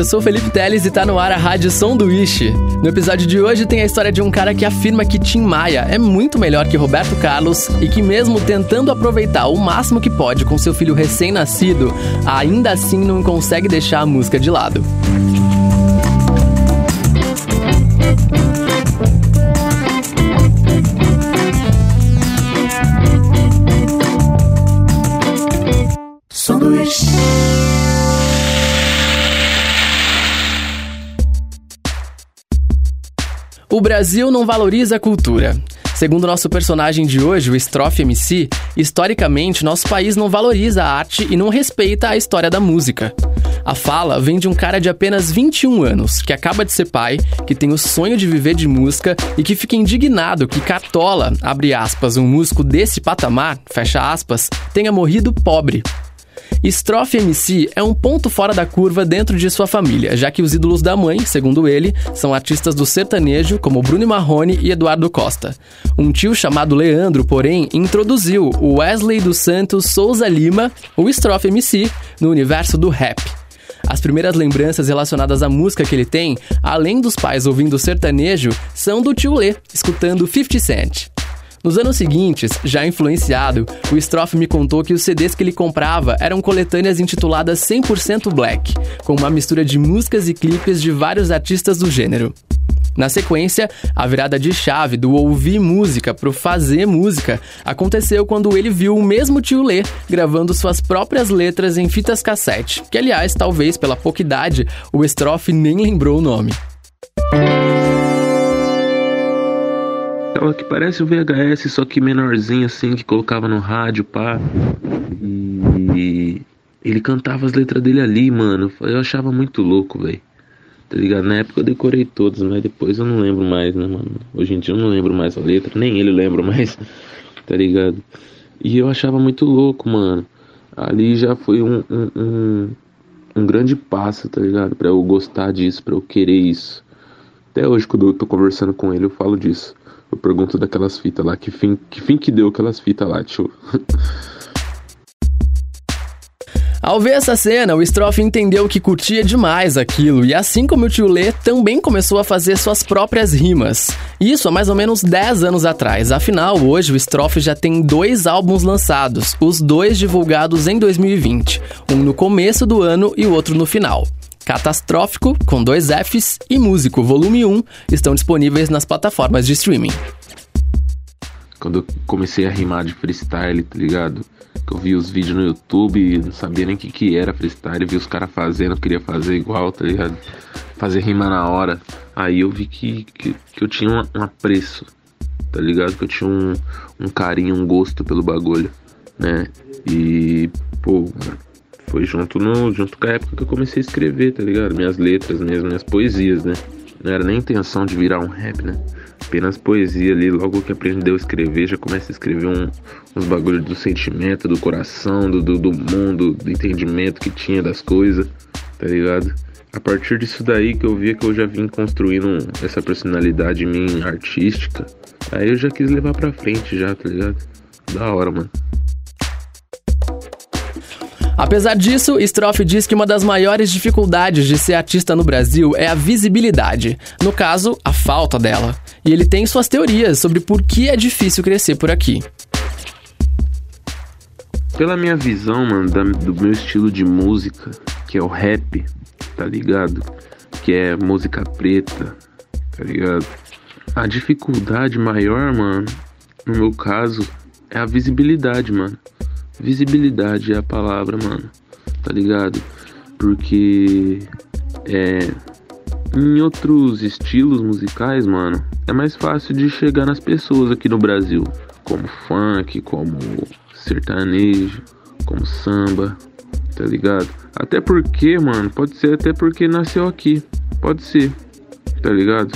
Eu sou Felipe Teles e tá no ar a Rádio Sanduíche. No episódio de hoje tem a história de um cara que afirma que Tim Maia é muito melhor que Roberto Carlos e que mesmo tentando aproveitar o máximo que pode com seu filho recém-nascido, ainda assim não consegue deixar a música de lado. O Brasil não valoriza a cultura. Segundo nosso personagem de hoje, o Strofe MC, historicamente nosso país não valoriza a arte e não respeita a história da música. A fala vem de um cara de apenas 21 anos, que acaba de ser pai, que tem o sonho de viver de música e que fica indignado que Cartola, abre aspas, um músico desse patamar, fecha aspas, tenha morrido pobre. Strofe MC é um ponto fora da curva dentro de sua família, já que os ídolos da mãe, segundo ele, são artistas do sertanejo como Bruno Marrone e Eduardo Costa. Um tio chamado Leandro, porém, introduziu o Wesley dos Santos Souza Lima, o Strofe MC, no universo do rap. As primeiras lembranças relacionadas à música que ele tem, além dos pais ouvindo sertanejo, são do tio Lê, escutando 50 Cent. Nos anos seguintes, já influenciado, o Stroff me contou que os CDs que ele comprava eram coletâneas intituladas 100% Black, com uma mistura de músicas e clipes de vários artistas do gênero. Na sequência, a virada de chave do ouvir música pro fazer música aconteceu quando ele viu o mesmo tio Lê gravando suas próprias letras em fitas cassete, que aliás, talvez pela pouca idade, o Stroff nem lembrou o nome. Aquela que parece o VHS, só que menorzinho assim, que colocava no rádio, pá. E ele cantava as letras dele ali, mano. Eu achava muito louco, velho. Tá ligado? Na época eu decorei todos, mas depois eu não lembro mais, né, mano? Hoje em dia eu não lembro mais a letra, nem ele lembra mais, tá ligado? E eu achava muito louco, mano. Ali já foi um, um, um, um grande passo, tá ligado? Pra eu gostar disso, pra eu querer isso. Até hoje, quando eu tô conversando com ele, eu falo disso. Eu pergunto daquelas fitas lá, que fim, que fim que deu aquelas fitas lá, tio? Ao ver essa cena, o Stroff entendeu que curtia demais aquilo e, assim como o tio Lê, também começou a fazer suas próprias rimas. Isso há mais ou menos 10 anos atrás. Afinal, hoje o Stroff já tem dois álbuns lançados, os dois divulgados em 2020, um no começo do ano e o outro no final. Catastrófico, com dois Fs, e Músico, volume 1, estão disponíveis nas plataformas de streaming. Quando eu comecei a rimar de freestyle, tá ligado? Que eu vi os vídeos no YouTube, não sabia nem o que, que era freestyle, vi os caras fazendo, queria fazer igual, tá ligado? Fazer rima na hora. Aí eu vi que, que, que eu tinha um, um, apreço, tá ligado? Que eu tinha um, um carinho, um gosto pelo bagulho, né? E, pô, foi junto, no, junto com a época que eu comecei a escrever, tá ligado? Minhas letras mesmo, minhas poesias, né? Não era nem intenção de virar um rap, né? Apenas poesia ali, logo que aprendeu a escrever, já começa a escrever um, uns bagulhos do sentimento, do coração, do, do, do mundo, do entendimento que tinha das coisas, tá ligado? A partir disso daí que eu via que eu já vim construindo essa personalidade minha artística, aí eu já quis levar pra frente já, tá ligado? Da hora, mano. Apesar disso, Strofe diz que uma das maiores dificuldades de ser artista no Brasil é a visibilidade. No caso, a falta dela. E ele tem suas teorias sobre por que é difícil crescer por aqui. Pela minha visão, mano, do meu estilo de música, que é o rap, tá ligado? Que é música preta, tá ligado? A dificuldade maior, mano, no meu caso, é a visibilidade, mano. Visibilidade é a palavra, mano. Tá ligado? Porque é em outros estilos musicais, mano, é mais fácil de chegar nas pessoas aqui no Brasil, como funk, como sertanejo, como samba, tá ligado? Até porque, mano, pode ser até porque nasceu aqui, pode ser, tá ligado?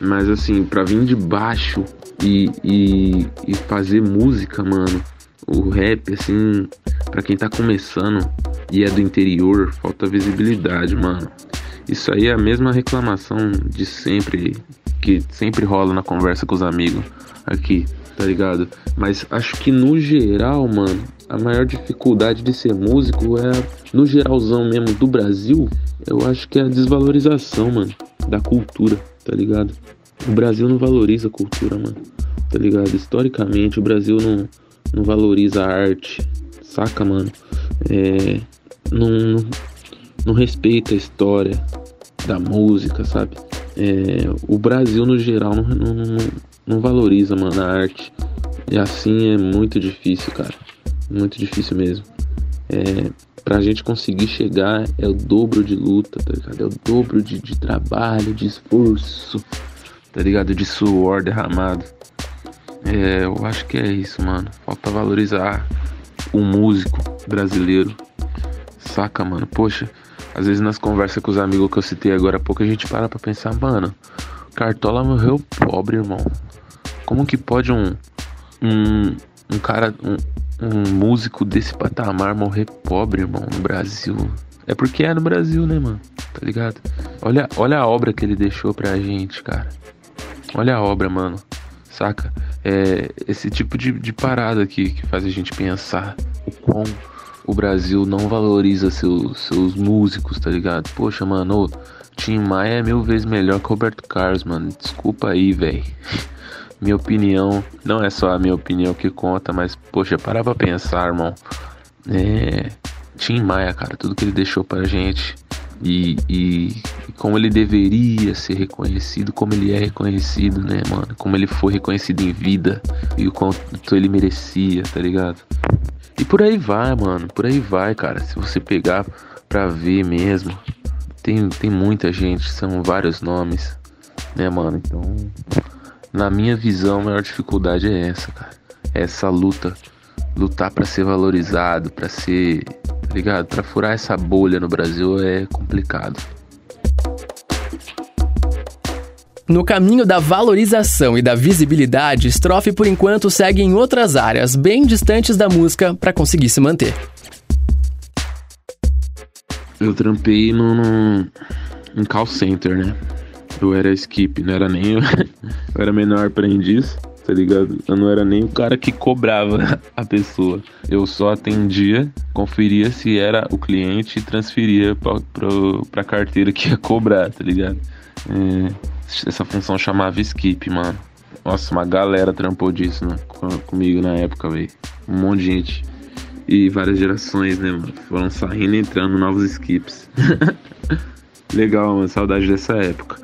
Mas assim, pra vir de baixo e, e, e fazer música, mano, o rap, assim, para quem tá começando e é do interior, falta visibilidade, mano. Isso aí é a mesma reclamação de sempre, que sempre rola na conversa com os amigos aqui, tá ligado? Mas acho que no geral, mano, a maior dificuldade de ser músico é, no geralzão mesmo do Brasil, eu acho que é a desvalorização, mano, da cultura, tá ligado? O Brasil não valoriza a cultura, mano, tá ligado? Historicamente, o Brasil não, não valoriza a arte, saca, mano? É, não, não, respeita a história da música, sabe? É, o Brasil, no geral, não, não, não, não valoriza, mano, a arte. E assim é muito difícil, cara. Muito difícil mesmo. É, pra gente conseguir chegar é o dobro de luta, tá ligado? É o dobro de, de trabalho, de esforço, tá ligado? De suor derramado. É, eu acho que é isso, mano. Falta valorizar o músico brasileiro. Saca, mano? Poxa, às vezes nas conversas com os amigos que eu citei agora há pouco, a gente para pra pensar, mano, Cartola morreu pobre, irmão. Como que pode um, um, um cara, um, um músico desse patamar morrer pobre, irmão, no Brasil? É porque é no Brasil, né, mano? Tá ligado? Olha, olha a obra que ele deixou pra gente, cara. Olha a obra, mano. Saca? É esse tipo de, de parada aqui que faz a gente pensar o quão o Brasil não valoriza seus, seus músicos, tá ligado? Poxa, mano, Tim Maia é mil vezes melhor que Roberto Carlos, mano. Desculpa aí, velho. minha opinião, não é só a minha opinião que conta, mas, poxa, para pra pensar, irmão. É. Tim Maia, cara, tudo que ele deixou pra gente. E, e, e, como ele deveria ser reconhecido, como ele é reconhecido, né, mano? Como ele foi reconhecido em vida e o quanto ele merecia, tá ligado? E por aí vai, mano, por aí vai, cara. Se você pegar pra ver mesmo, tem, tem muita gente, são vários nomes, né, mano? Então, na minha visão, a maior dificuldade é essa, cara. Essa luta. Lutar para ser valorizado, para ser. Tá ligado? Pra furar essa bolha no Brasil é complicado. No caminho da valorização e da visibilidade, Strofe por enquanto segue em outras áreas bem distantes da música para conseguir se manter. Eu trampei no, em call center, né? Eu era skip, não era nem. eu era menor aprendiz, tá ligado? Eu não era nem o cara que cobrava a pessoa. Eu só atendia, conferia se era o cliente e transferia pra, pra, pra carteira que ia cobrar, tá ligado? É, essa função chamava skip, mano. Nossa, uma galera trampou disso né? comigo na época, velho. Um monte de gente. E várias gerações, né, mano? Foram saindo e entrando novos skips. Legal, mano. Saudade dessa época.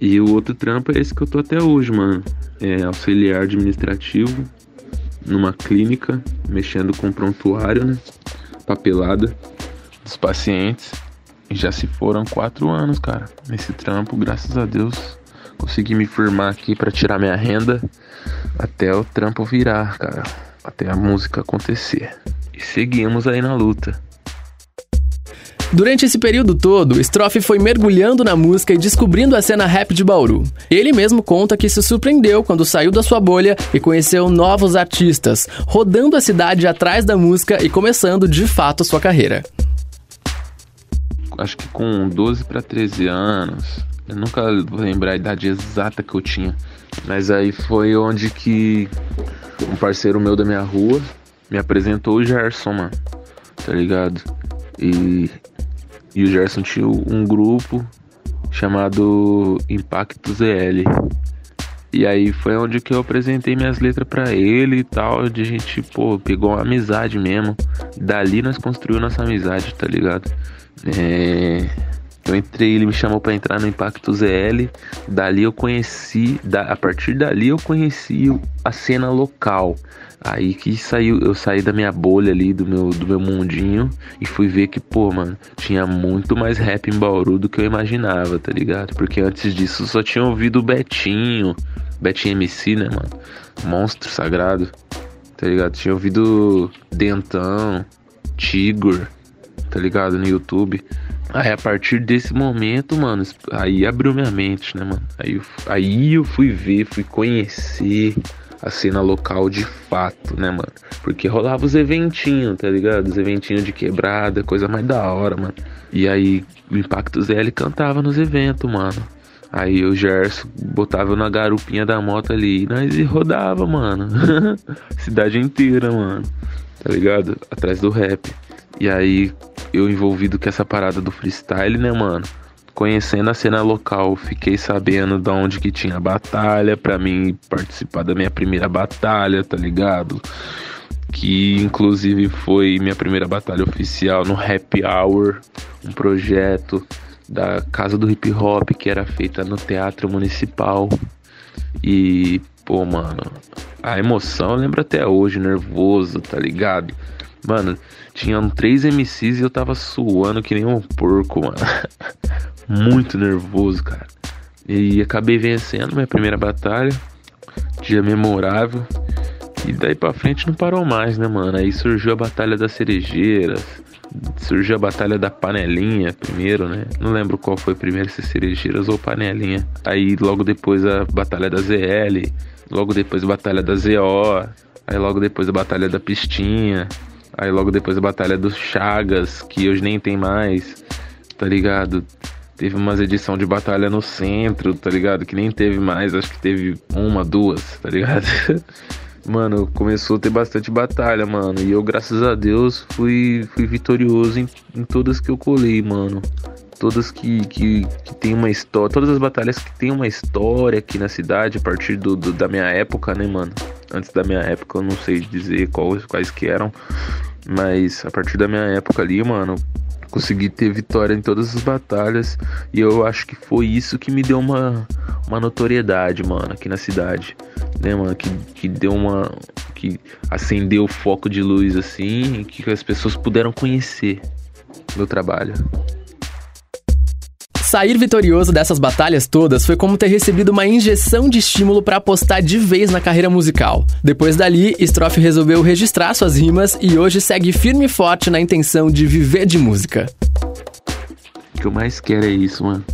E o outro trampo é esse que eu tô até hoje, mano. É auxiliar administrativo numa clínica, mexendo com prontuário, né? Papelada dos pacientes. E já se foram quatro anos, cara. Nesse trampo, graças a Deus, consegui me firmar aqui para tirar minha renda até o trampo virar, cara. Até a música acontecer. E seguimos aí na luta. Durante esse período todo, Strofe foi mergulhando na música e descobrindo a cena rap de Bauru. Ele mesmo conta que se surpreendeu quando saiu da sua bolha e conheceu novos artistas, rodando a cidade atrás da música e começando de fato sua carreira. Acho que com 12 para 13 anos, eu nunca vou lembrar a idade exata que eu tinha, mas aí foi onde que um parceiro meu da minha rua me apresentou o Gerson, mano, tá ligado? E e o Gerson tinha um grupo chamado Impacto ZL. E aí foi onde que eu apresentei minhas letras para ele e tal. De gente, pô, pegou uma amizade mesmo. Dali nós construímos nossa amizade, tá ligado? É... Eu entrei, ele me chamou para entrar no Impacto ZL. Dali eu conheci, da, a partir dali eu conheci a cena local. Aí que saiu, eu saí da minha bolha ali, do meu, do meu mundinho, e fui ver que, pô, mano, tinha muito mais rap em Bauru do que eu imaginava, tá ligado? Porque antes disso eu só tinha ouvido o Betinho, Betinho MC, né, mano? Monstro sagrado, tá ligado? Tinha ouvido Dentão, Tigor, tá ligado? No YouTube. Aí a partir desse momento, mano, aí abriu minha mente, né, mano? Aí, aí eu fui ver, fui conhecer a cena local de fato, né, mano? Porque rolava os eventinhos, tá ligado? Os eventinhos de quebrada, coisa mais da hora, mano. E aí o Impacto ZL cantava nos eventos, mano. Aí o Gerson botava na garupinha da moto ali e nós rodava, mano. Cidade inteira, mano. tá ligado? Atrás do rap. E aí eu envolvido com essa parada do freestyle, né, mano? Conhecendo a cena local, fiquei sabendo de onde que tinha batalha para mim participar da minha primeira batalha, tá ligado? Que inclusive foi minha primeira batalha oficial no Happy Hour, um projeto da Casa do Hip Hop que era feita no Teatro Municipal. E, pô, mano, a emoção eu lembro até hoje, nervoso, tá ligado? Mano, tinham três MCs e eu tava suando que nem um porco, mano. Muito nervoso, cara. E acabei vencendo minha primeira batalha. Dia memorável. E daí pra frente não parou mais, né, mano? Aí surgiu a Batalha das Cerejeiras. Surgiu a Batalha da Panelinha primeiro, né? Não lembro qual foi primeiro, se Cerejeiras ou Panelinha. Aí logo depois a Batalha da ZL. Logo depois a Batalha da ZO. Aí logo depois a Batalha da Pistinha. Aí logo depois a Batalha dos Chagas, que hoje nem tem mais, tá ligado? Teve umas edição de batalha no centro, tá ligado? Que nem teve mais, acho que teve uma, duas, tá ligado? mano, começou a ter bastante batalha, mano. E eu, graças a Deus, fui, fui vitorioso em, em todas que eu colei, mano. Todas que, que, que tem uma história. Todas as batalhas que tem uma história aqui na cidade, a partir do, do da minha época, né, mano? Antes da minha época, eu não sei dizer quais, quais que eram. Mas a partir da minha época ali, mano, consegui ter vitória em todas as batalhas. E eu acho que foi isso que me deu uma, uma notoriedade, mano, aqui na cidade. Né, mano? Que, que deu uma. que acendeu o foco de luz assim. Que as pessoas puderam conhecer meu trabalho. Sair vitorioso dessas batalhas todas foi como ter recebido uma injeção de estímulo para apostar de vez na carreira musical. Depois dali, Strofe resolveu registrar suas rimas e hoje segue firme e forte na intenção de viver de música. O que eu mais quero é isso, mano.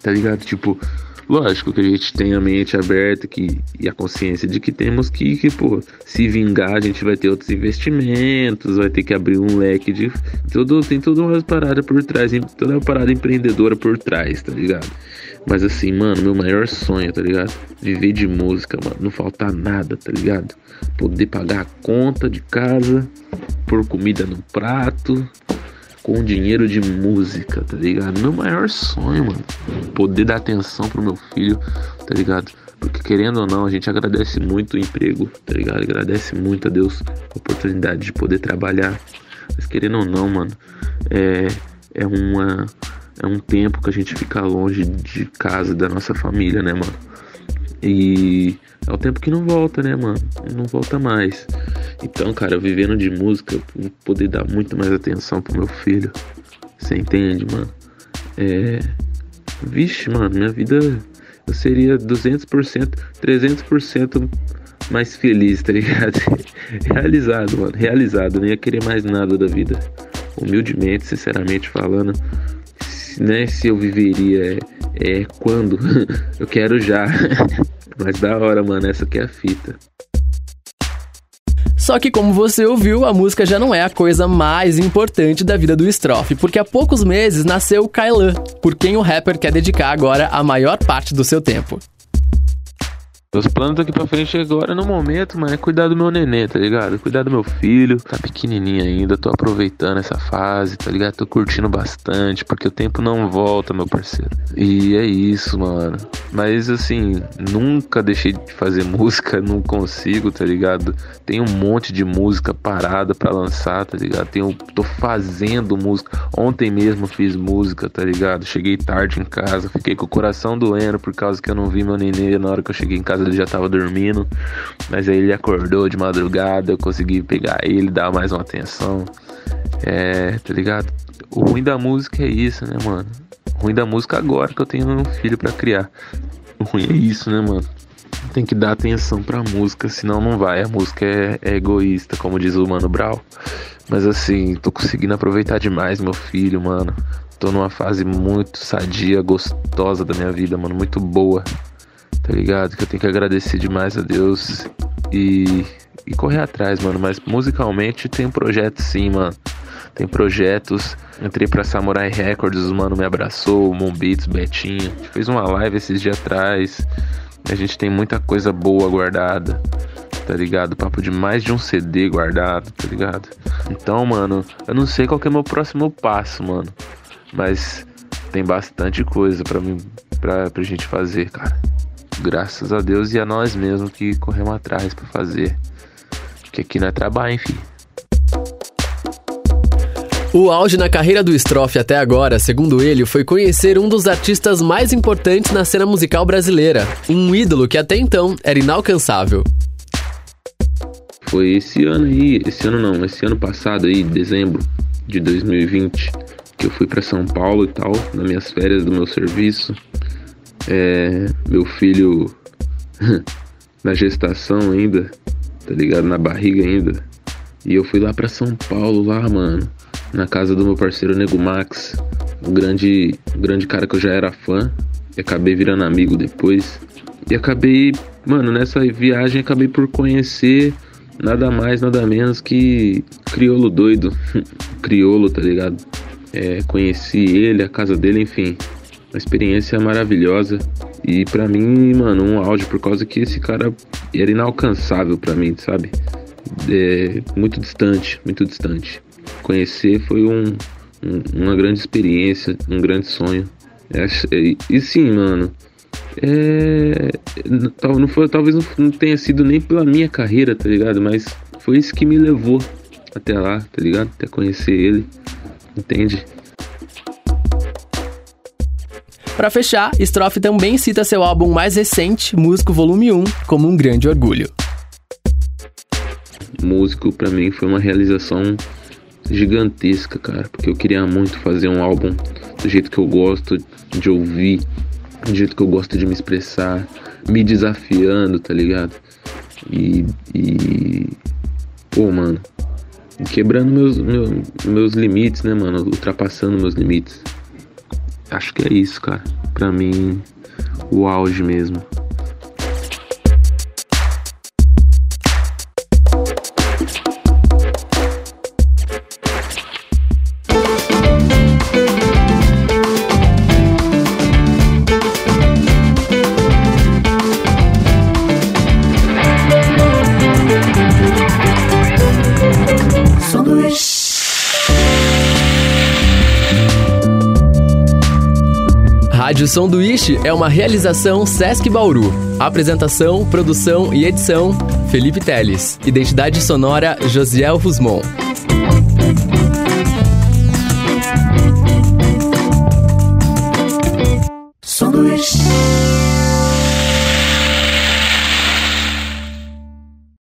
Tá ligado? Tipo, Lógico que a gente tem a mente aberta que, e a consciência de que temos que, que, pô, se vingar, a gente vai ter outros investimentos, vai ter que abrir um leque de. Tudo, tem toda uma parada por trás, toda uma parada empreendedora por trás, tá ligado? Mas assim, mano, meu maior sonho, tá ligado? Viver de música, mano. Não faltar nada, tá ligado? Poder pagar a conta de casa, pôr comida no prato, com dinheiro de música, tá ligado? Meu maior sonho, mano. Poder dar atenção pro meu filho, tá ligado? Porque querendo ou não, a gente agradece muito o emprego, tá ligado? Agradece muito a Deus a oportunidade de poder trabalhar. Mas querendo ou não, mano, é, é uma. É um tempo que a gente fica longe de casa, da nossa família, né, mano? E é o tempo que não volta, né, mano? Não volta mais. Então, cara, vivendo de música, eu poder dar muito mais atenção pro meu filho. Você entende, mano? É. Vixe, mano, minha vida eu seria 200%, 300% mais feliz, tá ligado? realizado, mano, realizado. Não ia querer mais nada da vida. Humildemente, sinceramente falando, né? Se eu viveria é, é quando? eu quero já. Mas da hora, mano, essa aqui é a fita. Só que, como você ouviu, a música já não é a coisa mais importante da vida do Strofe, porque há poucos meses nasceu Kailan, por quem o rapper quer dedicar agora a maior parte do seu tempo. Meus planos daqui pra frente agora, no momento, mano, é cuidar do meu nenê, tá ligado? Cuidar do meu filho. Tá pequenininho ainda, tô aproveitando essa fase, tá ligado? Tô curtindo bastante, porque o tempo não volta, meu parceiro. E é isso, mano. Mas, assim, nunca deixei de fazer música, não consigo, tá ligado? Tem um monte de música parada pra lançar, tá ligado? Tenho, tô fazendo música. Ontem mesmo fiz música, tá ligado? Cheguei tarde em casa, fiquei com o coração doendo por causa que eu não vi meu nenê na hora que eu cheguei em casa ele já tava dormindo, mas aí ele acordou de madrugada, eu consegui pegar ele, dar mais uma atenção. É, tá ligado? O ruim da música é isso, né, mano? O ruim da música agora que eu tenho um filho para criar. O ruim é isso, né, mano? Tem que dar atenção pra música, senão não vai. A música é, é egoísta, como diz o Mano Brau. Mas assim, tô conseguindo aproveitar demais meu filho, mano. Tô numa fase muito sadia, gostosa da minha vida, mano. Muito boa tá ligado? Que eu tenho que agradecer demais a Deus e, e correr atrás, mano. Mas musicalmente tem um projeto sim, mano. Tem projetos. Entrei pra Samurai Records, mano me abraçou, Moon Beats, Betinho. A gente fez uma live esses dias atrás. A gente tem muita coisa boa guardada, tá ligado? Papo de mais de um CD guardado, tá ligado? Então, mano, eu não sei qual é o meu próximo passo, mano. Mas tem bastante coisa para mim, pra, pra gente fazer, cara. Graças a Deus e a nós mesmos que corremos atrás para fazer. Que aqui não é trabalho, enfim. O auge na carreira do Strofe até agora, segundo ele, foi conhecer um dos artistas mais importantes na cena musical brasileira, um ídolo que até então era inalcançável. Foi esse ano aí, esse ano não, esse ano passado aí, dezembro de 2020, que eu fui para São Paulo e tal, nas minhas férias do meu serviço. É, meu filho na gestação ainda, tá ligado? Na barriga ainda. E eu fui lá para São Paulo, lá, mano na casa do meu parceiro Nego Max, um grande, um grande cara que eu já era fã e acabei virando amigo depois. E acabei, mano, nessa viagem acabei por conhecer nada mais, nada menos que Criolo doido. Criolo, tá ligado? É, conheci ele, a casa dele, enfim. Uma experiência maravilhosa. E para mim, mano, um áudio por causa que esse cara era inalcançável para mim, sabe? É, muito distante, muito distante conhecer foi um, um, uma grande experiência, um grande sonho. É, e sim, mano, é, não foi, talvez não tenha sido nem pela minha carreira, tá ligado? Mas foi isso que me levou até lá, tá ligado? Até conhecer ele, entende? Para fechar, Strofe também cita seu álbum mais recente, Músico Volume 1, como um grande orgulho. Músico para mim foi uma realização gigantesca, cara, porque eu queria muito fazer um álbum do jeito que eu gosto de ouvir, do jeito que eu gosto de me expressar, me desafiando, tá ligado? E. e pô, mano, quebrando meus, meus, meus limites, né, mano? Ultrapassando meus limites. Acho que é isso, cara. Pra mim, o auge mesmo. Rádio Sanduíche é uma realização Sesc Bauru. Apresentação, produção e edição: Felipe Teles. Identidade sonora: Josiel Rusmon.